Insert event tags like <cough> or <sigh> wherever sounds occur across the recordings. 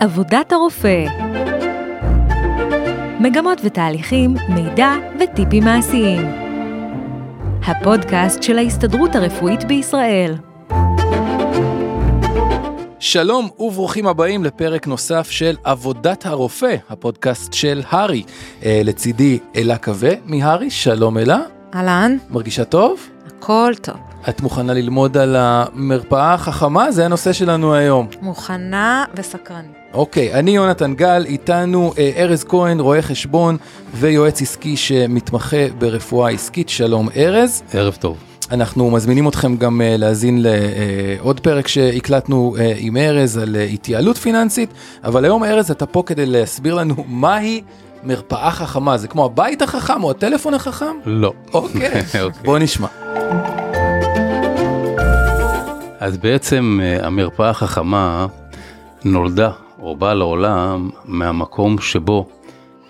עבודת הרופא מגמות ותהליכים, מידע וטיפים מעשיים. הפודקאסט של ההסתדרות הרפואית בישראל. שלום וברוכים הבאים לפרק נוסף של עבודת הרופא, הפודקאסט של הארי. אה, לצידי אלה קווה מהארי, שלום אלה. אהלן, מרגישה טוב? הכל טוב. את מוכנה ללמוד על המרפאה החכמה? זה הנושא שלנו היום. מוכנה וסקרנית. אוקיי, אני יונתן גל, איתנו אה, ארז כהן, רואה חשבון ויועץ עסקי שמתמחה ברפואה עסקית. שלום ארז. ערב טוב. אנחנו מזמינים אתכם גם uh, להאזין לעוד uh, פרק שהקלטנו uh, עם ארז על uh, התייעלות פיננסית, אבל היום ארז אתה פה כדי להסביר לנו <laughs> מהי מרפאה חכמה, זה כמו הבית החכם או הטלפון החכם? לא. אוקיי, <laughs> אוקיי. בוא נשמע. אז בעצם אה, המרפאה החכמה נולדה או באה לעולם מהמקום שבו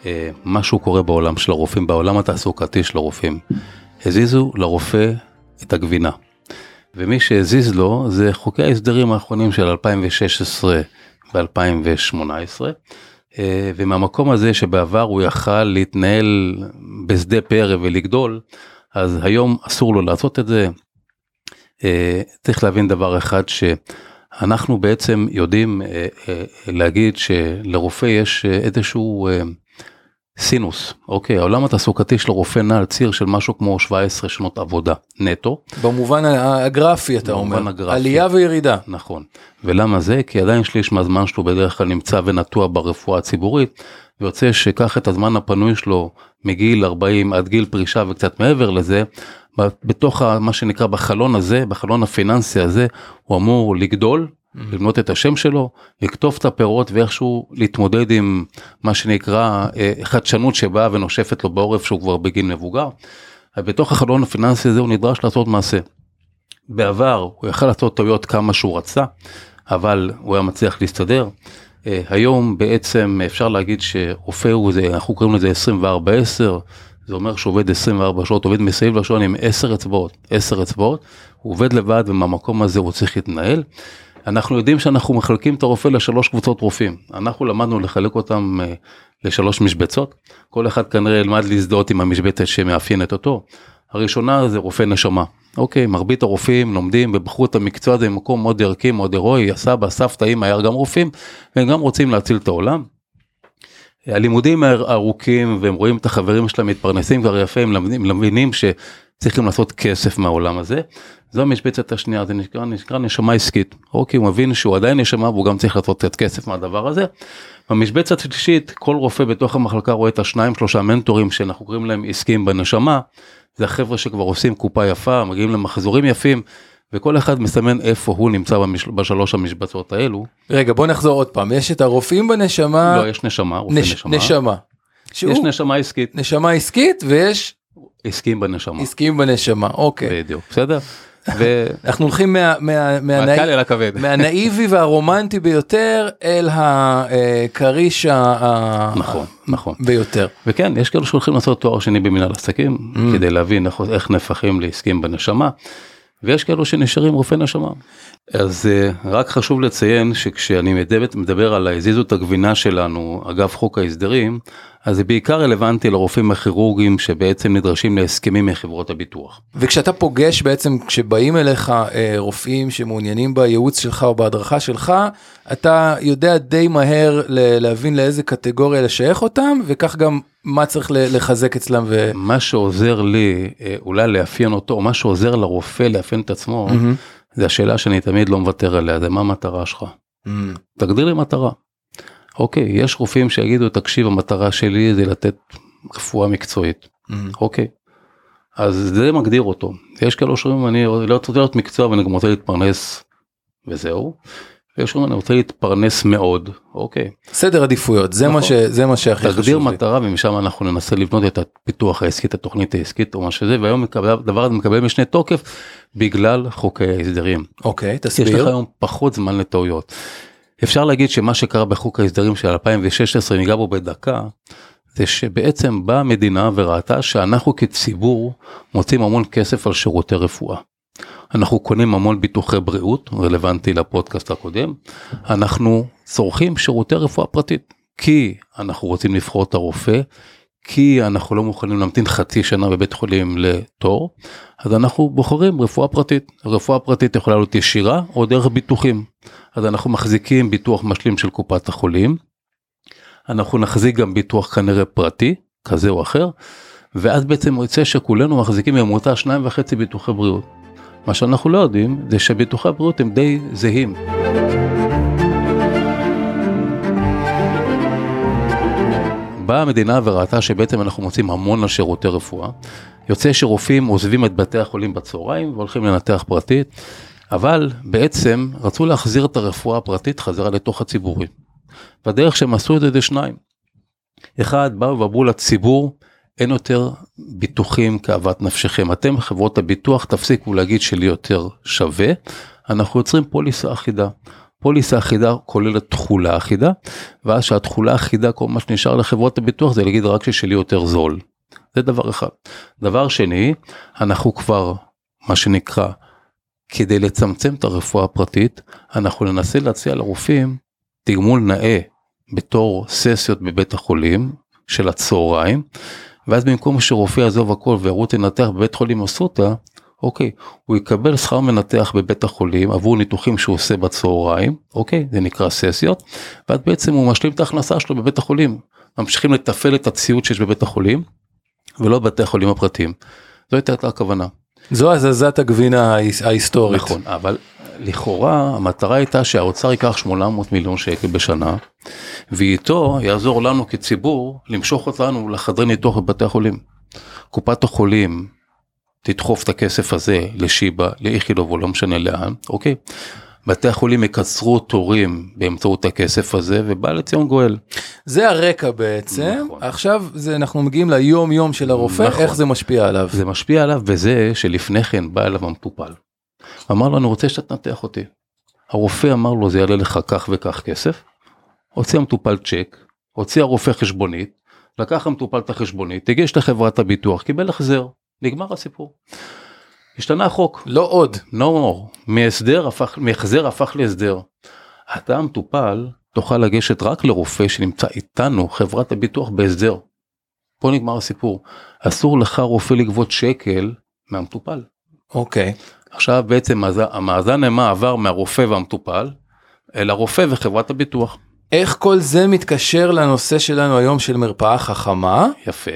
אה, משהו קורה בעולם של הרופאים, בעולם התעסוקתי של הרופאים. הזיזו לרופא את הגבינה. ומי שהזיז לו זה חוקי ההסדרים האחרונים של 2016 ו-2018. ומהמקום הזה שבעבר הוא יכל להתנהל בשדה פרא ולגדול, אז היום אסור לו לעשות את זה. אה, צריך להבין דבר אחד שאנחנו בעצם יודעים אה, אה, להגיד שלרופא יש איזשהו סינוס, אוקיי, העולם התעסוקתי של הרופא נע על ציר של משהו כמו 17 שנות עבודה נטו. במובן הגרפי אתה במובן אומר, הגרפי. עלייה וירידה. נכון. ולמה זה? כי עדיין שליש מהזמן שלו בדרך כלל נמצא ונטוע ברפואה הציבורית, ויוצא שקח את הזמן הפנוי שלו מגיל 40 עד גיל פרישה וקצת מעבר לזה, בתוך מה שנקרא בחלון הזה, בחלון הפיננסי הזה, הוא אמור לגדול, לבנות את השם שלו, לקטוף את הפירות ואיכשהו להתמודד עם מה שנקרא אה, חדשנות שבאה ונושפת לו בעורף שהוא כבר בגיל מבוגר. בתוך החלון הפיננסי הזה הוא נדרש לעשות מעשה. בעבר הוא יכל לעשות טעויות כמה שהוא רצה, אבל הוא היה מצליח להסתדר. אה, היום בעצם אפשר להגיד שרופא הוא זה, אנחנו קוראים לזה 24-10, זה אומר שהוא עובד 24 שעות, עובד מסביב לשעון עם 10 אצבעות, 10 אצבעות, הוא עובד לבד ומהמקום הזה הוא צריך להתנהל. אנחנו יודעים שאנחנו מחלקים את הרופא לשלוש קבוצות רופאים, אנחנו למדנו לחלק אותם אה, לשלוש משבצות, כל אחד כנראה ילמד להזדהות עם המשבצת שמאפיינת אותו. הראשונה זה רופא נשמה, אוקיי, מרבית הרופאים לומדים ובחרו את המקצוע הזה במקום מאוד ערכי, מאוד הירואי, הסבא, הסבתא, אמא, היה גם רופאים, והם גם רוצים להציל את העולם. הלימודים ארוכים והם רואים את החברים שלהם מתפרנסים כבר יפה, הם למבינים שצריכים לעשות כסף מהעולם הזה. זו המשבצת השנייה, זה נקרא, נקרא נשמה עסקית. אוקיי, הוא מבין שהוא עדיין נשמה והוא גם צריך לעשות קצת כסף מהדבר הזה. במשבצת השלישית, כל רופא בתוך המחלקה רואה את השניים שלושה מנטורים שאנחנו קוראים להם עסקיים בנשמה. זה החבר'ה שכבר עושים קופה יפה, מגיעים למחזורים יפים, וכל אחד מסמן איפה הוא נמצא במש... בשלוש המשבצות האלו. רגע בוא נחזור עוד פעם, יש את הרופאים בנשמה, לא, יש נשמה, רופא נש- נשמה. נשמה. שהוא יש נשמה עסקית, נשמה עסקית ויש עסקיים בנשמה. עסקיים בנשמה, אוקיי. בדיוק, בסדר? <laughs> ו... אנחנו הולכים מה- מה- הכבד. <laughs> מהנאיבי והרומנטי ביותר אל הכריש ה- ה- נכון, נכון. ביותר. וכן, יש כאלו שהולכים לעשות תואר שני במנהל עסקים, Mm. כדי להבין איך, איך נהפכים לעסקים בנשמה, ויש כאלו שנשארים רופאי נשמה. אז אה, רק חשוב לציין שכשאני מדבר, מדבר על הזיזו את הגבינה שלנו אגב חוק ההסדרים, אז זה בעיקר רלוונטי לרופאים הכירורגיים שבעצם נדרשים להסכמים מחברות הביטוח. וכשאתה פוגש בעצם כשבאים אליך אה, רופאים שמעוניינים בייעוץ שלך או בהדרכה שלך אתה יודע די מהר ל- להבין לאיזה קטגוריה לשייך אותם וכך גם מה צריך לחזק אצלם ו... מה שעוזר לי אה, אולי לאפיין אותו, או מה שעוזר לרופא לאפיין את עצמו, מהמם. זה השאלה שאני תמיד לא מוותר עליה, זה מה המטרה שלך. מהמם. תגדיר לי מטרה. אוקיי, יש רופאים שיגידו, תקשיב, המטרה שלי זה לתת רפואה מקצועית. מהמם. אוקיי. אז זה מגדיר אותו. יש כאלו שאומרים, אני לא רוצה להיות מקצוע ואני גם רוצה להתפרנס וזהו. ויש שאומרים, אני רוצה להתפרנס מאוד. אוקיי. סדר עדיפויות זה מה נכון. ש... זה מה שהכי תגדיר חשוב לי. מטרה ומשם אנחנו ננסה לבנות את הפיתוח העסקי, את התוכנית העסקית או מה שזה, והיום מקבל- הדבר הזה מקבל משנה תוקף בגלל חוקי ההסדרים. אוקיי יש לך תסביר. היום פחות זמן לטעויות. אפשר להגיד שמה שקרה בחוק ההסדרים של 2016, ניגע בו בדקה, זה שבעצם באה המדינה וראתה שאנחנו כציבור מוצאים המון כסף על שירותי רפואה. אנחנו קונים המון ביטוחי בריאות, רלוונטי לפודקאסט הקודם, אנחנו צורכים שירותי רפואה פרטית, כי אנחנו רוצים לבחור את הרופא, כי אנחנו לא מוכנים להמתין חצי שנה בבית חולים לתור, אז אנחנו בוחרים רפואה פרטית. רפואה פרטית יכולה להיות ישירה או דרך ביטוחים. אז אנחנו מחזיקים ביטוח משלים של קופת החולים, אנחנו נחזיק גם ביטוח כנראה פרטי, כזה או אחר, ואז בעצם יוצא שכולנו מחזיקים בממוצע שניים וחצי ביטוחי בריאות. מה שאנחנו לא יודעים זה שביטוחי הבריאות הם די זהים. באה המדינה וראתה שבעצם אנחנו מוצאים המון על שירותי רפואה. יוצא שרופאים עוזבים את בתי החולים בצהריים והולכים לנתח פרטית, אבל בעצם רצו להחזיר את הרפואה הפרטית חזרה לתוך הציבורי. והדרך שהם עשו את זה זה שניים. אחד, באו ואמרו לציבור, אין יותר ביטוחים כאוות נפשכם. אתם חברות הביטוח תפסיקו להגיד שלי יותר שווה, אנחנו יוצרים פוליסה אחידה. פוליסה אחידה כוללת תכולה אחידה, ואז שהתכולה אחידה כל מה שנשאר לחברות הביטוח זה להגיד רק ששלי יותר זול. זה דבר אחד. דבר שני, אנחנו כבר, מה שנקרא, כדי לצמצם את הרפואה הפרטית, אנחנו ננסה להציע לרופאים תגמול נאה בתור ססיות בבית החולים של הצהריים, ואז במקום שרופא יעזוב הכל וירוץ לנתח בבית חולים אסותא, אוקיי, הוא יקבל שכר מנתח בבית החולים עבור ניתוחים שהוא עושה בצהריים, אוקיי, זה נקרא ססיות, ואז בעצם הוא משלים את ההכנסה שלו בבית החולים. ממשיכים לתפעל את הציוד שיש בבית החולים, ולא בבתי החולים הפרטיים. זו הייתה הכוונה. זו הזזת הגבינה ההיסטורית. נכון, אבל לכאורה המטרה הייתה שהאוצר ייקח 800 מיליון שקל בשנה, ואיתו יעזור לנו כציבור למשוך אותנו לחדרי ניתוח בבתי החולים. קופת החולים תדחוף את הכסף הזה לשיבא, לאיכילוב או לא משנה לאן, אוקיי? בתי החולים יקצרו תורים באמצעות הכסף הזה ובא לציון גואל. זה הרקע בעצם, נכון. עכשיו זה אנחנו מגיעים ליום יום של הרופא, נכון. איך זה משפיע עליו. זה משפיע עליו בזה שלפני כן בא אליו המטופל. אמר לו אני רוצה שתנתח אותי. הרופא אמר לו זה יעלה לך כך וכך כסף. הוציא המטופל צ'ק, הוציא הרופא חשבונית, לקח המטופל את החשבונית, הגיש לחברת הביטוח, קיבל החזר, נגמר הסיפור. השתנה החוק, לא עוד. no more, מהסדר הפך, מהחזר הפך להסדר. אתה המטופל תוכל לגשת רק לרופא שנמצא איתנו, חברת הביטוח בהסדר. פה נגמר הסיפור. אסור לך רופא לגבות שקל מהמטופל. אוקיי. עכשיו בעצם מאזן- המאזן אימה עבר מהרופא והמטופל אל הרופא וחברת הביטוח. איך כל זה מתקשר לנושא שלנו היום של מרפאה חכמה? יפה.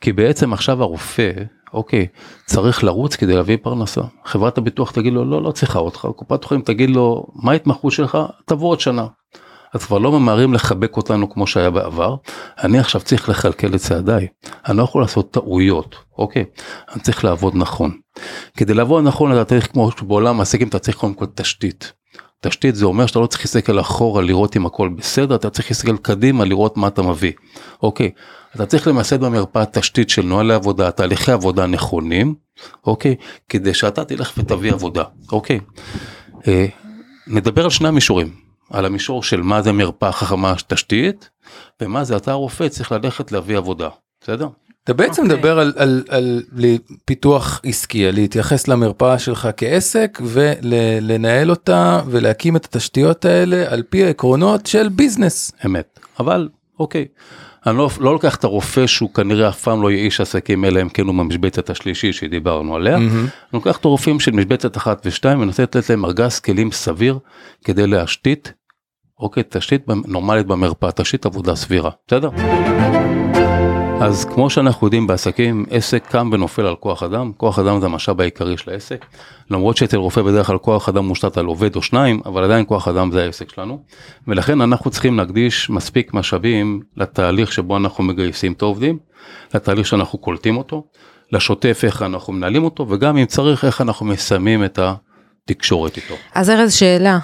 כי בעצם עכשיו הרופא, אוקיי, צריך לרוץ כדי להביא פרנסה. חברת הביטוח תגיד לו, לא, לא צריכה אותך. קופת חולים תגיד לו, מה ההתמחות שלך? תבוא עוד שנה. אז כבר לא ממהרים לחבק אותנו כמו שהיה בעבר. אני עכשיו צריך לכלכל את צעדיי. אני לא יכול לעשות טעויות, אוקיי? אני צריך לעבוד נכון. כדי לעבוד נכון אתה צריך, כמו שבעולם העסקים, אתה צריך קודם כל תשתית. תשתית זה אומר שאתה לא צריך להסתכל אחורה לראות אם הכל בסדר, אתה צריך להסתכל קדימה לראות מה אתה מביא. אוקיי, אתה צריך למסד במרפאה תשתית של נוהלי עבודה, תהליכי עבודה נכונים, אוקיי, כדי שאתה תלך ותביא עבודה, אוקיי. אה, נדבר על שני המישורים, על המישור של מה זה מרפאה חכמה תשתית, ומה זה אתה הרופא צריך ללכת להביא עבודה, בסדר? אתה בעצם אוקיי. מדבר על, על, על ל- פיתוח עסקי, על להתייחס למרפאה שלך כעסק ולנהל אותה ולהקים את התשתיות האלה על פי העקרונות של ביזנס. אמת. אבל אוקיי, אני לא, לא לוקח את הרופא שהוא כנראה אף פעם לא יהיה איש עסקים אלא אם כן הוא במשבצת השלישית שדיברנו עליה. מהמם. אני לוקח את הרופאים של משבצת אחת ושתיים ומנסה לתת להם ארגז כלים סביר כדי להשתית, אוקיי, תשתית נורמלית במרפאה, תשתית עבודה סבירה, בסדר? אז כמו שאנחנו יודעים בעסקים, עסק קם ונופל על כוח אדם, כוח אדם זה המשאב העיקרי של העסק, למרות שאצל רופא בדרך כלל כוח אדם מושתת על עובד או שניים, אבל עדיין כוח אדם זה העסק שלנו, ולכן אנחנו צריכים להקדיש מספיק משאבים לתהליך שבו אנחנו מגייסים את העובדים, לתהליך שאנחנו קולטים אותו, לשוטף איך אנחנו מנהלים אותו, וגם אם צריך איך אנחנו מסיימים את התקשורת איתו. אז ארז, שאלה.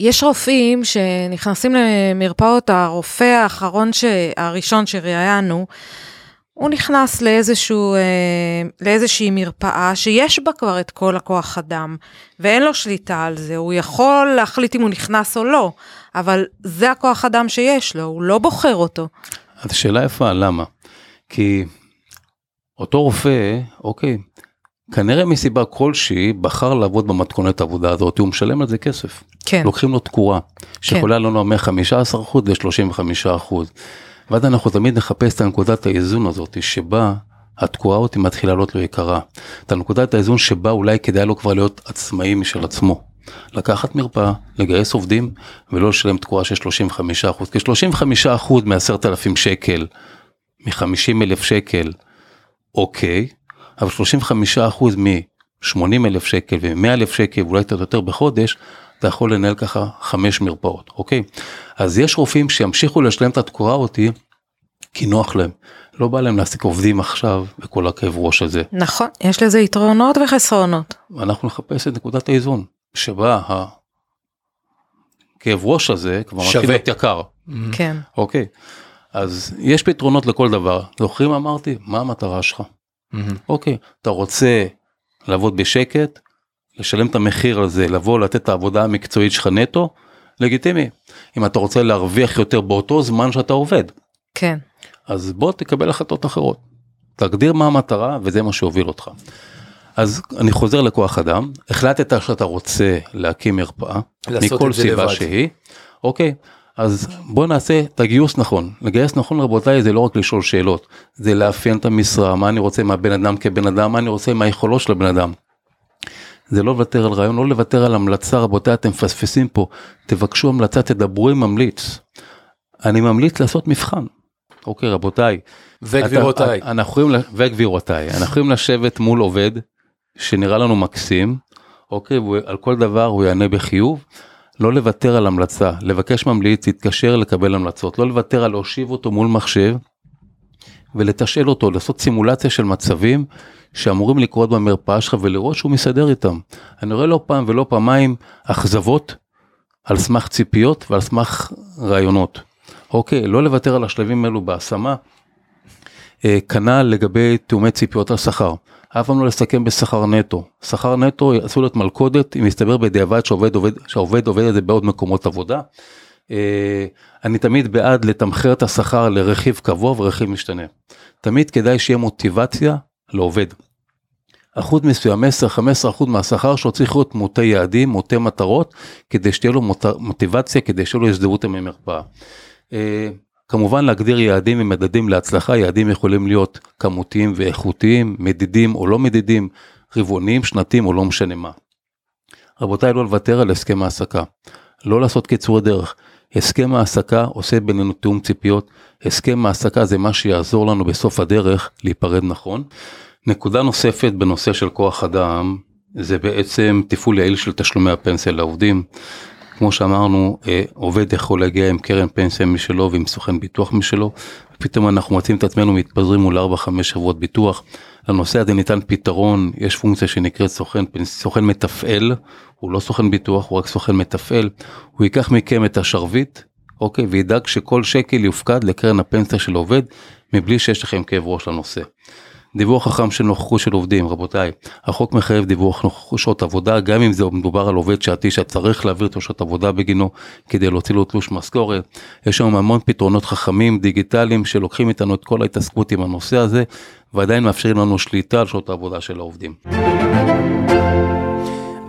יש רופאים שנכנסים למרפאות, הרופא האחרון, ש... הראשון שראיינו, הוא נכנס לאיזשהו, אה, לאיזושהי מרפאה שיש בה כבר את כל הכוח אדם, ואין לו שליטה על זה, הוא יכול להחליט אם הוא נכנס או לא, אבל זה הכוח אדם שיש לו, הוא לא בוחר אותו. אז השאלה יפה, למה? כי אותו רופא, אוקיי, כנראה מסיבה כלשהי בחר לעבוד במתכונת העבודה הזאת, הוא משלם על זה כסף. כן, לוקחים לו תקורה, שיכולה לנו מ-15% ל-35%. ואז אנחנו תמיד נחפש את הנקודת האיזון הזאת, שבה התקורה אותי מתחילה לעלות לו יקרה. את הנקודת האיזון שבה אולי כדאי לו כבר להיות עצמאי משל עצמו. לקחת מרפאה, לגייס עובדים ולא לשלם תקורה של 35%. כ-35% מ-10,000 שקל, מ-50 אלף שקל, אוקיי, אבל 35% מ-80 אלף שקל ו-100 אלף שקל ואולי קצת יותר בחודש, אתה יכול לנהל ככה חמש מרפאות, אוקיי? אז יש רופאים שימשיכו לשלם את התקורה אותי, כי נוח להם. לא בא להם להעסיק עובדים עכשיו וכל הכאב ראש הזה. נכון, יש לזה יתרונות וחסרונות. אנחנו נחפש את נקודת האיזון, שבה הכאב ראש הזה כבר מתחיל. להיות יקר, כן, אוקיי? אז יש פתרונות לכל דבר. זוכרים אמרתי? מה המטרה שלך? מהמם. אוקיי, אתה רוצה לעבוד בשקט, לשלם את המחיר על זה, לבוא לתת את העבודה המקצועית שלך נטו, לגיטימי. אם אתה רוצה להרוויח יותר באותו זמן שאתה עובד, כן, אז בוא תקבל החלטות אחרות. תגדיר מה המטרה וזה מה שהוביל אותך. אז אני חוזר לכוח אדם, החלטת שאתה רוצה להקים מרפאה, מכל סיבה לבד. שהיא, אוקיי, אז בוא נעשה את הגיוס נכון. לגייס נכון רבותיי זה לא רק לשאול שאלות, זה לאפיין את המשרה, מה אני רוצה מהבן אדם כבן אדם, מה אני רוצה מהיכולות של הבן אדם. זה לא לוותר על רעיון, לא לוותר על המלצה, רבותיי אתם מפספסים פה, תבקשו המלצה, תדברו עם ממליץ. אני ממליץ לעשות מבחן. אוקיי רבותיי, וגבירותיי. אתה- אנחנו יכולים, וגבירותיי, אנחנו יכולים לשבת מול עובד שנראה לנו מקסים, אוקיי, ועל כל דבר הוא יענה בחיוב, לא לוותר על המלצה, לבקש ממליץ, להתקשר לקבל המלצות, לא לוותר על להושיב אותו מול מחשב ולתשאל אותו, לעשות סימולציה של מצבים שאמורים לקרות במרפאה שלך ולראות שהוא מסתדר איתם. אני רואה לא פעם ולא פעמיים אכזבות על סמך ציפיות ועל סמך רעיונות. אוקיי, לא לוותר על השלבים האלו בהשמה. אה, כנ"ל לגבי תאומי ציפיות על שכר. אף פעם לא לסכם בשכר נטו. שכר נטו אסור להיות מלכודת אם יסתבר בדיעבד שהעובד עובד, שהעובד עובד את זה בעוד מקומות עבודה. אה, אני תמיד בעד לתמחר את השכר לרכיב קבוע ורכיב משתנה. תמיד כדאי שיהיה מוטיבציה לעובד. אחוז מסוים, 10-15% מהשכר שלו צריך להיות מוטה יעדים, מוטה מטרות, כדי שתהיה לו מוט... מוטיבציה, כדי לו הזדהות עם המרפאה. אה, כמובן להגדיר יעדים ומדדים להצלחה, יעדים יכולים להיות כמותיים ואיכותיים, מדידים או לא מדידים, רבעוניים, שנתיים או לא משנה מה. רבותיי, לא לוותר על הסכם העסקה, לא לעשות קיצורי דרך. הסכם העסקה עושה בינינו תיאום ציפיות, הסכם העסקה זה מה שיעזור לנו בסוף הדרך להיפרד נכון. נקודה נוספת בנושא של כוח אדם, זה בעצם תפעול יעיל של תשלומי הפנסיה לעובדים. כמו שאמרנו, אה, עובד יכול להגיע עם קרן פנסיה משלו ועם סוכן ביטוח משלו, ופתאום אנחנו מוצאים את עצמנו מתפזרים מול 4-5 חברות ביטוח. לנושא הזה ניתן פתרון, יש פונקציה שנקראת סוכן, סוכן מתפעל, הוא לא סוכן ביטוח, הוא רק סוכן מתפעל, הוא ייקח מכם את השרביט, אוקיי, וידאג שכל שקל יופקד לקרן הפנסיה של עובד, מבלי שיש לכם כאב ראש לנושא. דיווח חכם של נוכחות של עובדים, רבותיי, החוק מחייב דיווח שעות עבודה, גם אם זה מדובר על עובד שעתי שצריך להעביר את שעות עבודה בגינו כדי להוציא לו תלוש משכורת. יש היום המון פתרונות חכמים, דיגיטליים, שלוקחים איתנו את כל ההתעסקות עם הנושא הזה, ועדיין מאפשרים לנו שליטה על שעות העבודה של העובדים.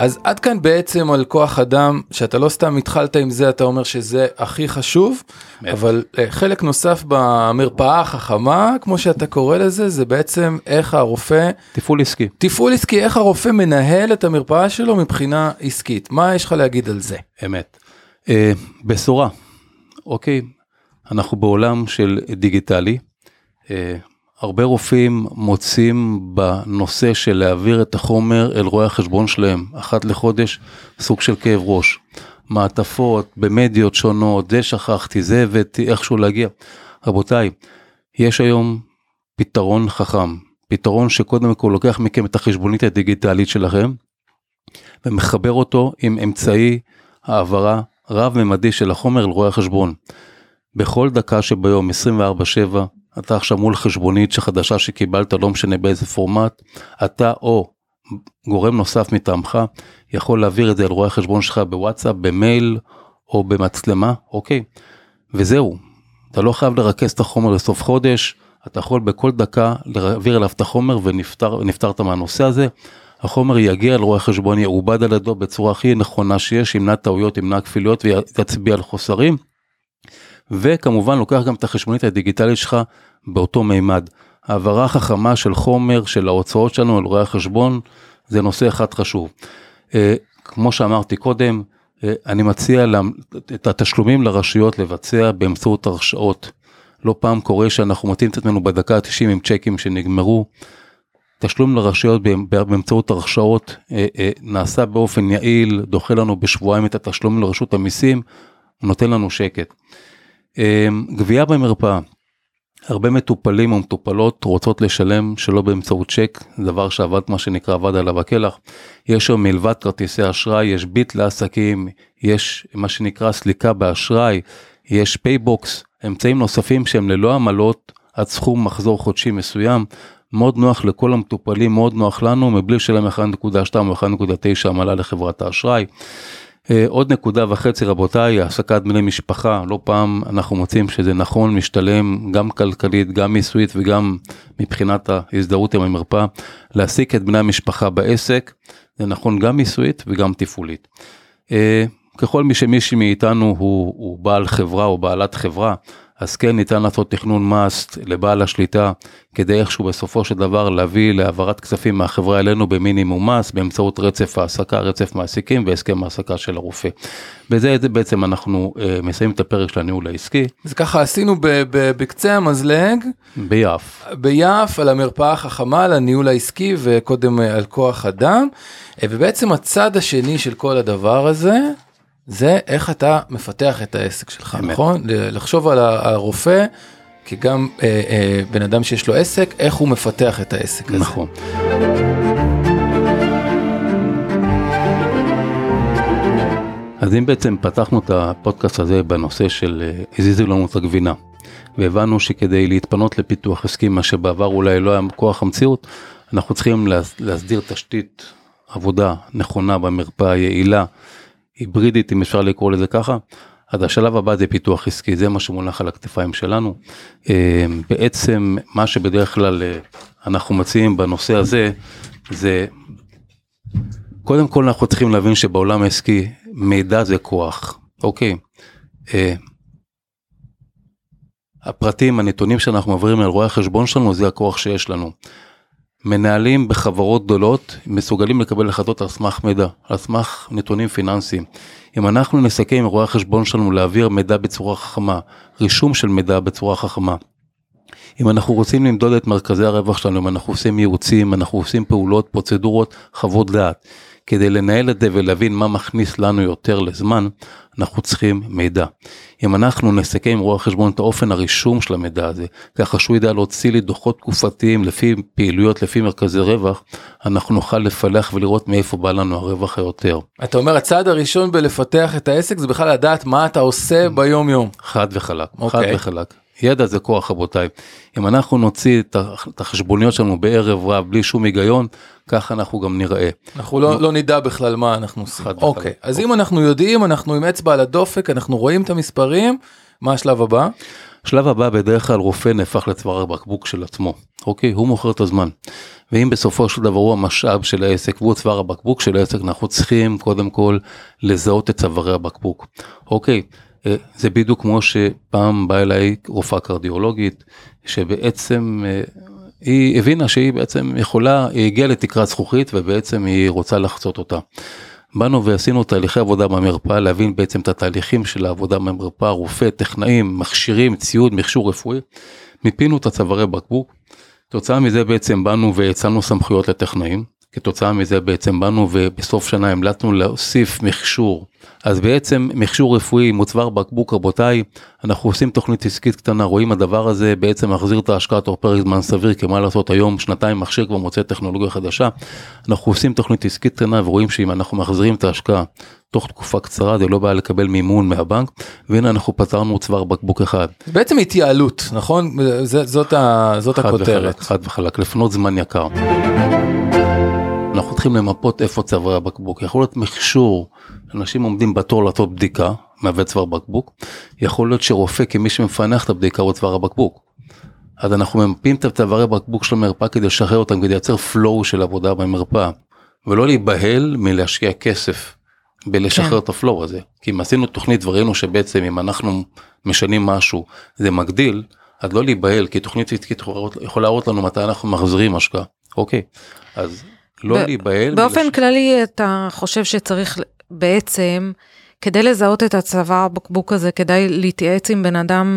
אז עד כאן בעצם על כוח אדם, שאתה לא סתם התחלת עם זה, אתה אומר שזה הכי חשוב, אבל אה, חלק נוסף במרפאה החכמה, כמו שאתה קורא לזה, זה בעצם איך הרופא, תפעול עסקי. תפעול עסקי, איך הרופא מנהל את המרפאה שלו מבחינה עסקית. מה יש לך להגיד על זה? אמת. אה, בשורה, אוקיי, אנחנו בעולם של דיגיטלי. הרבה רופאים מוצאים בנושא של להעביר את החומר אל רואי החשבון שלהם אחת לחודש סוג של כאב ראש. מעטפות במדיות שונות, זה שכחתי, זה הבאתי, איכשהו להגיע. רבותיי, יש היום פתרון חכם, פתרון שקודם כל לוקח מכם את החשבונית הדיגיטלית שלכם ומחבר אותו עם אמצעי העברה רב-ממדי של החומר לרואי החשבון. בכל דקה שביום 24/7 אתה עכשיו מול חשבונית שחדשה שקיבלת לא משנה באיזה פורמט אתה או גורם נוסף מטעמך יכול להעביר את זה לרואה החשבון שלך בוואטסאפ במייל או במצלמה אוקיי וזהו אתה לא חייב לרכז את החומר לסוף חודש אתה יכול בכל דקה להעביר אליו את החומר ונפטרת מהנושא הזה. החומר יגיע לרואה חשבון, יעובד על ידו בצורה הכי נכונה שיש, ימנע טעויות, ימנע כפילויות ויצביע על חוסרים. וכמובן לוקח גם את החשבונית הדיגיטלית שלך באותו מימד. העברה חכמה של חומר, של ההוצאות שלנו על רואי החשבון, זה נושא אחד חשוב. אה, כמו שאמרתי קודם, אה, אני מציע את התשלומים לרשויות לבצע באמצעות הרשאות. לא פעם קורה שאנחנו מוצאים את עצמנו בדקה ה-90 עם צ'קים שנגמרו. תשלום לרשויות באמצעות הרשאות אה, נעשה באופן יעיל, דוחה לנו בשבועיים את התשלום לרשות המיסים, נותן לנו שקט. גבייה במרפאה, הרבה מטופלים ומטופלות רוצות לשלם שלא באמצעות צ'ק, דבר שאבד מה שנקרא אבד עליו הכלח. יש שם מלבד כרטיסי אשראי, יש ביט לעסקים, יש מה שנקרא סליקה באשראי, יש פייבוקס, אמצעים נוספים שהם ללא עמלות עד סכום מחזור חודשי מסוים. מאוד נוח לכל המטופלים, מאוד נוח לנו, מבלי לשלם 1.2 או 1.9 עמלה לחברת האשראי. אה, עוד נקודה וחצי רבותיי, העסקת בני משפחה, לא פעם אנחנו מוצאים שזה נכון, משתלם גם כלכלית, גם מיסויית וגם מבחינת ההזדהות עם המרפאה, להעסיק את בני המשפחה בעסק, זה נכון גם מיסויית וגם תפעולית. אה, ככל מי שמישהי מאיתנו הוא, הוא בעל חברה או בעלת חברה, אז כן ניתן לעשות תכנון מס לבעל השליטה כדי איכשהו בסופו של דבר להביא להעברת כספים מהחברה אלינו במינימום מס באמצעות רצף העסקה, רצף מעסיקים והסכם העסקה של הרופא. בזה בעצם אנחנו uh, מסיימים את הפרק של הניהול העסקי. אז ככה עשינו בקצה המזלג. ביף. ביף על המרפאה החכמה, על הניהול העסקי וקודם uh, על כוח אדם. Uh, ובעצם הצד השני של כל הדבר הזה זה איך אתה מפתח את העסק שלך, אמת. נכון? לחשוב על הרופא כגם אה, אה, בן אדם שיש לו עסק, איך הוא מפתח את העסק הזה. נכון. אז אם בעצם פתחנו את הפודקאסט הזה בנושא של אה, הזיזו לנו את הגבינה, והבנו שכדי להתפנות לפיתוח עסקי, מה שבעבר אולי לא היה כוח המציאות, אנחנו צריכים להסדיר תשתית עבודה נכונה במרפאה, יעילה, היברידית אם אפשר לקרוא לזה ככה. אז השלב הבא זה פיתוח עסקי זה מה שמונח על הכתפיים שלנו. אה, בעצם מה שבדרך כלל אה, אנחנו מציעים בנושא הזה זה קודם כל אנחנו צריכים להבין שבעולם העסקי מידע זה כוח אוקיי. אה, הפרטים הנתונים שאנחנו מעבירים על רואי החשבון שלנו זה הכוח שיש לנו. מנהלים בחברות גדולות מסוגלים לקבל החלטות על סמך מידע, על סמך נתונים פיננסיים. אם אנחנו נסכם עם רואי החשבון שלנו להעביר מידע בצורה חכמה, רישום של מידע בצורה חכמה. אם אנחנו רוצים למדוד את מרכזי הרווח שלנו, אם אנחנו עושים ייעוצים, אנחנו עושים פעולות, פרוצדורות, חוות דעת. כדי לנהל את זה ולהבין מה מכניס לנו יותר לזמן, אנחנו צריכים מידע. אם אנחנו נסכם עם רואה חשבון את האופן הרישום של המידע הזה, ככה שהוא ידע להוציא לי דוחות תקופתיים לפי פעילויות, לפי מרכזי רווח, אנחנו נוכל לפלח ולראות מאיפה בא לנו הרווח היותר. אתה אומר הצעד הראשון בלפתח את העסק זה בכלל לדעת מה אתה עושה ביום יום. חד וחלק, okay. חד אוקיי. וחלק. ידע זה כוח רבותיי. אם אנחנו נוציא את החשבוניות שלנו בערב רב בלי שום היגיון, ככה אנחנו גם נראה. אנחנו לא, לא נדע בכלל מה אנחנו עושים. אוקיי, אז אם אנחנו יודעים, אנחנו עם אצבע על הדופק, אנחנו רואים את המספרים, מה השלב הבא? השלב הבא בדרך כלל רופא נהפך לצוואר הבקבוק של עצמו, אוקיי? הוא מוכר את הזמן. ואם בסופו של דבר הוא המשאב של העסק והוא צוואר הבקבוק של העסק, אנחנו צריכים קודם כל לזהות את צווארי הבקבוק. אוקיי, זה בדיוק כמו שפעם באה אליי רופאה קרדיולוגית, שבעצם אה, היא הבינה שהיא בעצם יכולה, היא הגיעה לתקרת זכוכית ובעצם היא רוצה לחצות אותה. באנו ועשינו תהליכי עבודה במרפאה, להבין בעצם את התהליכים של העבודה במרפאה, רופא, טכנאים, מכשירים, ציוד, מכשור רפואי. מיפינו את הצווארי בקבוק. תוצאה מזה בעצם באנו והצענו סמכויות לטכנאים. כתוצאה מזה בעצם באנו ובסוף שנה המלצנו להוסיף מכשור. אז בעצם מכשור רפואי מוצבר בקבוק רבותיי, אנחנו עושים תוכנית עסקית קטנה, רואים הדבר הזה בעצם מחזיר את ההשקעה תוך פרק זמן סביר, כי מה לעשות היום שנתיים מכשיר כבר מוצא טכנולוגיה חדשה, אנחנו עושים תוכנית עסקית קטנה ורואים שאם אנחנו מחזירים את ההשקעה תוך תקופה קצרה זה לא בעיה לקבל מימון מהבנק והנה אנחנו פתרנו צוואר בקבוק אחד. בעצם התייעלות נכון? זאת, זאת, זאת הכותרת. חד וחלק, לפנות זמן יקר. אנחנו צריכים למפות איפה צווארי הבקבוק, יכול להיות מכשור, אנשים עומדים בתור לעשות בדיקה, מהווה צוואר בקבוק, יכול להיות שרופא כמי שמפענח את הבדיקה הוא צוואר הבקבוק. אז אנחנו ממפים את הצווארי בקבוק של המרפאה כדי לשחרר אותם, כדי לייצר flow של עבודה במרפאה, ולא להיבהל מלהשקיע כסף בלשחרר כן. את הפלואו הזה. כי אם עשינו תוכנית וראינו שבעצם אם אנחנו משנים משהו זה מגדיל, אז לא להיבהל, כי תוכנית עסקית יכולה להראות לנו מתי אנחנו מחזירים השקעה. אוקיי, אז לא ב- להיבהל. באופן ולש- כללי אתה חושב שצריך בעצם, כדי לזהות את הצוואר בקבוק הזה, כדאי להתייעץ עם בן אדם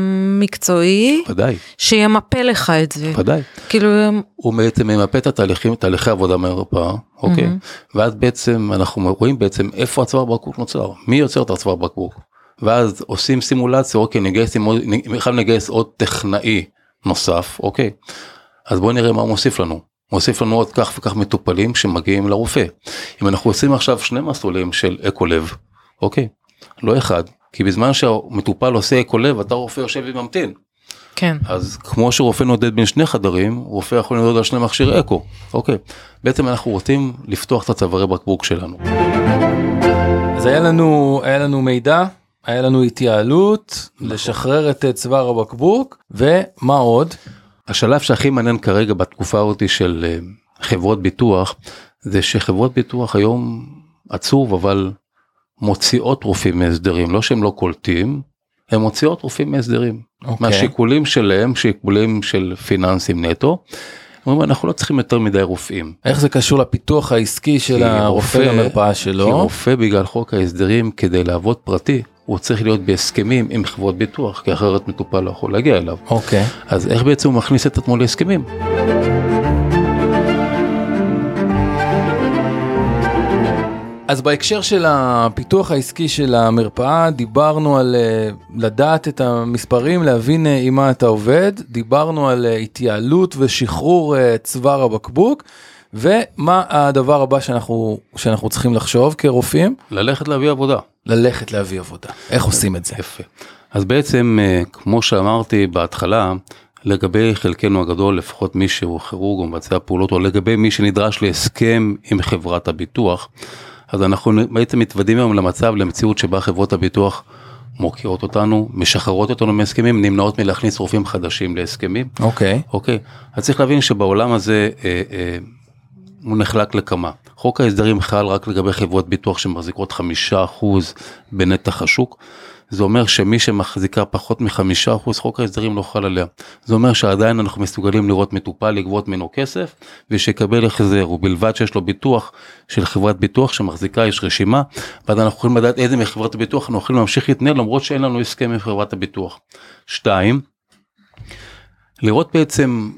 מקצועי, ודאי, שימפה לך את זה. ודאי. כאילו, הוא בעצם ממפה את התהליכים, תהליכי עבודה מהמרפאה, אוקיי? ואז בעצם אנחנו רואים בעצם איפה הצוואר בקבוק נוצר, מי יוצר את הצוואר בקבוק. ואז עושים סימולציה, אוקיי, נגייס, חייב לגייס עוד טכנאי נוסף, אוקיי? אז בואו נראה מה הוא מוסיף לנו. מוסיף לנו עוד כך וכך מטופלים שמגיעים לרופא. אם אנחנו עושים עכשיו שני מסלולים של אקו לב, אוקיי? לא אחד, כי בזמן שהמטופל עושה אקו לב, אתה רופא יושב וממתין. כן. אז כמו שרופא נודד בין שני חדרים, רופא יכול לנדוד על שני מכשירי אקו. אוקיי. בעצם אנחנו רוצים לפתוח את הצווארי בקבוק שלנו. אז היה לנו, היה לנו מידע, היה לנו התייעלות, לשחרר את צוואר הבקבוק, ומה עוד? השלב שהכי מעניין כרגע בתקופה הזאת של אה, חברות ביטוח, זה שחברות ביטוח היום עצוב אבל מוציאות רופאים מהסדרים, לא שהם לא קולטים, הן מוציאות רופאים מהסדרים. אוקיי. מהשיקולים שלהם, שיקולים של פיננסים נטו, אומרים אנחנו לא צריכים יותר מדי רופאים. איך זה קשור לפיתוח העסקי של כי הרופא רופא- למרפאה כי שלו? רופא בגלל חוק ההסדרים כדי לעבוד פרטי הוא צריך להיות בהסכמים עם חברות ביטוח כי אחרת מטופל לא יכול להגיע אליו. אוקיי. אז איך בעצם הוא מכניס את עצמו להסכמים? אז בהקשר של הפיתוח העסקי של המרפאה, דיברנו על אה, לדעת את המספרים, להבין אה, עם מה אתה עובד, דיברנו על אה, התייעלות ושחרור צוואר הבקבוק, ומה הדבר הבא שאנחנו, שאנחנו צריכים לחשוב כרופאים? ללכת להביא עבודה. ללכת להביא עבודה. איך עושים את זה? יפה. אז בעצם אה, כמו שאמרתי בהתחלה לגבי חלקנו הגדול לפחות מי שהוא כירורג או מבצע פעולות או לגבי מי שנדרש להסכם עם חברת הביטוח אז אנחנו בעצם מתוודים היום למצב למציאות שבה חברות הביטוח מוקיעות אותנו משחררות אותנו מהסכמים נמנעות מלהכניס רופאים חדשים להסכמים אוקיי. אוקיי אז צריך להבין שבעולם הזה אה, אה, הוא נחלק לכמה. חוק ההסדרים חל רק לגבי חברות ביטוח שמחזיקות חמישה אחוז בנתח השוק. זה אומר שמי שמחזיקה פחות מחמישה אחוז חוק ההסדרים לא חל עליה. זה אומר שעדיין אנחנו מסוגלים לראות מטופל לגבות ממנו כסף ושיקבל החזר ובלבד שיש לו ביטוח של חברת ביטוח שמחזיקה יש רשימה ואז אנחנו יכולים לדעת איזה מחברת הביטוח אנחנו יכולים להמשיך להתנהל למרות שאין לנו הסכם עם חברת הביטוח. שתיים, לראות בעצם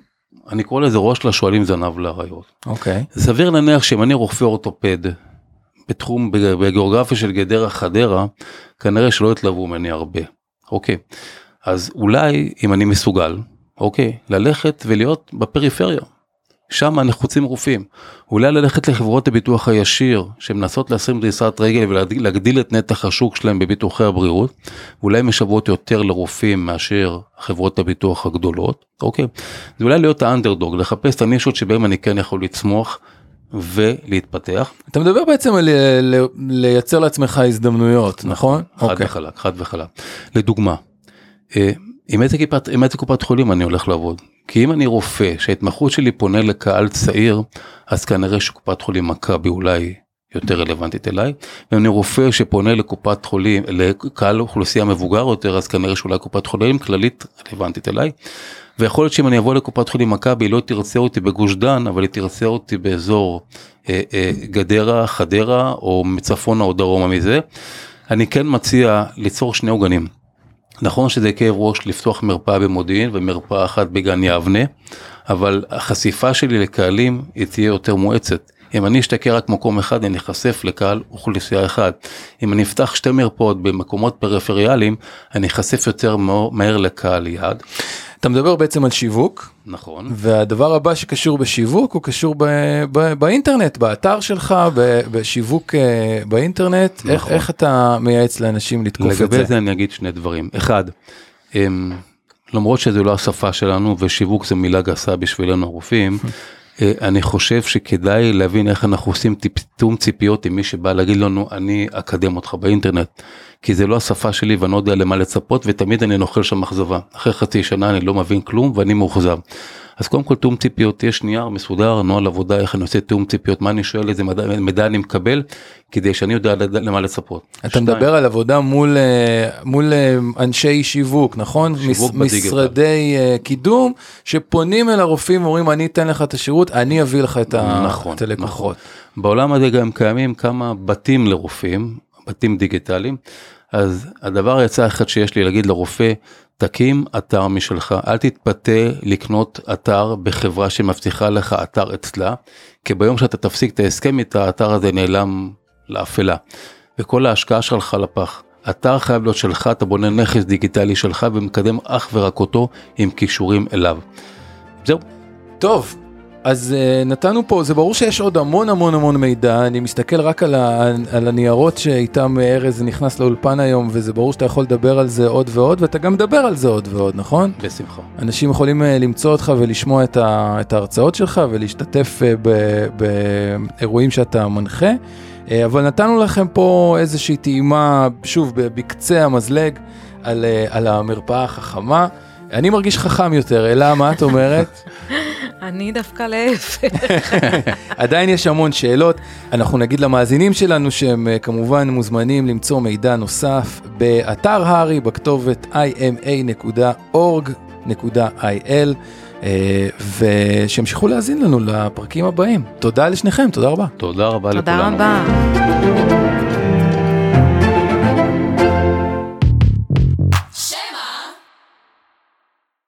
אני קורא לזה ראש לשועלים זנב לאריות. אוקיי. סביר להניח שאם אני רופא אורתופד בתחום בגיאוגרפיה של גדרה חדרה כנראה שלא יתלוו ממני הרבה אוקיי אז אולי אם אני מסוגל אוקיי ללכת ולהיות בפריפריה. שם נחוצים רופאים אולי ללכת לחברות הביטוח הישיר שמנסות לשים דריסת רגל ולהגדיל את נתח השוק שלהם בביטוחי הבריאות ואולי משוות יותר לרופאים מאשר חברות הביטוח הגדולות אוקיי זה אולי להיות האנדרדוג לחפש את הנישות שבהם אני כן יכול לצמוח ולהתפתח. אתה מדבר בעצם על אה, לייצר לעצמך הזדמנויות, נכון? חד אוקיי. וחלק, חד וחלק. לדוגמה, אה, עם איזה, קופת, עם איזה קופת חולים אני הולך לעבוד? כי אם אני רופא שההתמחות שלי פונה לקהל צעיר, אז כנראה שקופת חולים מכבי אולי יותר רלוונטית אליי, ואם אני רופא שפונה לקופת חולים, לקהל אוכלוסייה מבוגר יותר, אז כנראה שאולי קופת חולים כללית רלוונטית אליי. ויכול להיות שאם אני אבוא לקופת חולים מכבי היא לא תרצה אותי בגוש דן אבל היא תרצה אותי באזור אה, אה, גדרה חדרה או מצפונה או דרומה מזה. אני כן מציע ליצור שני עוגנים. נכון שזה כאב ראש לפתוח מרפאה במודיעין ומרפאה אחת בגן יבנה אבל החשיפה שלי לקהלים היא תהיה יותר מואצת. אם אני אשתכר רק מקום אחד אני אחשף לקהל אוכלוסייה אחד. אם אני אפתח שתי מרפאות במקומות פריפריאליים אני אחשף יותר מהר לקהל יעד. אתה מדבר בעצם על שיווק, נכון. והדבר הבא שקשור בשיווק הוא קשור ב, ב, באינטרנט, באתר שלך, ב, בשיווק אה, באינטרנט, נכון. איך. איך אתה מייעץ לאנשים לתקוף את זה? לגבי זה אני אגיד שני דברים. אחד, הם, למרות שזה לא השפה שלנו ושיווק זה מילה גסה בשבילנו הרופאים, <laughs> אה, אני חושב שכדאי להבין איך אנחנו עושים תיאום ציפיות עם מי שבא להגיד לנו אני אקדם אותך באינטרנט. כי זה לא השפה שלי ואני לא יודע למה לצפות ותמיד אני נוכל שם אכזבה. אחרי חצי שנה אני לא מבין כלום ואני מאוכזב. אז קודם כל תיאום ציפיות, יש נייר מסודר, נוהל עבודה, איך אני עושה תיאום ציפיות, מה אני שואל, איזה מידע, מידע אני מקבל, כדי שאני יודע למה לצפות. אתה שני. מדבר על עבודה מול, אה, מול אה, אנשי שיווק, נכון? שיווק מס, משרדי אה, קידום, שפונים אל הרופאים ואומרים, אני אתן לך את השירות, אני אביא לך את, נכון, את הלקוחות. נכון. בעולם הזה גם קיימים כמה בתים לרופאים, בתים דיגיטליים. אז הדבר היצא אחד שיש לי להגיד לרופא, תקים אתר משלך, אל תתפתה לקנות אתר בחברה שמבטיחה לך אתר אצלה, כי ביום שאתה תפסיק את ההסכם איתה, האתר הזה נעלם לאפלה, וכל ההשקעה שלך לפח. אתר חייב להיות שלך, אתה בונה נכס דיגיטלי שלך ומקדם אך ורק אותו עם כישורים אליו. זהו. טוב, אז uh, נתנו פה, זה ברור שיש עוד המון המון המון מידע, אני מסתכל רק על, ה, על הניירות שאיתם ארז נכנס לאולפן היום, וזה ברור שאתה יכול לדבר על זה עוד ועוד, ואתה גם מדבר על זה עוד ועוד, נכון? בשמחה. אנשים יכולים uh, למצוא אותך ולשמוע את, ה, את ההרצאות שלך ולהשתתף uh, באירועים שאתה מנחה, uh, אבל נתנו לכם פה איזושהי טעימה, שוב, בקצה המזלג, על, uh, על המרפאה החכמה. אני מרגיש חכם יותר, אלה, מה את אומרת? <laughs> אני דווקא להפך. <laughs> עדיין יש המון שאלות. אנחנו נגיד למאזינים שלנו שהם אה, כמובן מוזמנים למצוא מידע נוסף באתר הר"י בכתובת ima.org.il. אה, ושימשיכו להאזין לנו לפרקים הבאים. תודה לשניכם, תודה רבה. תודה רבה תודה לכולנו. תודה רבה.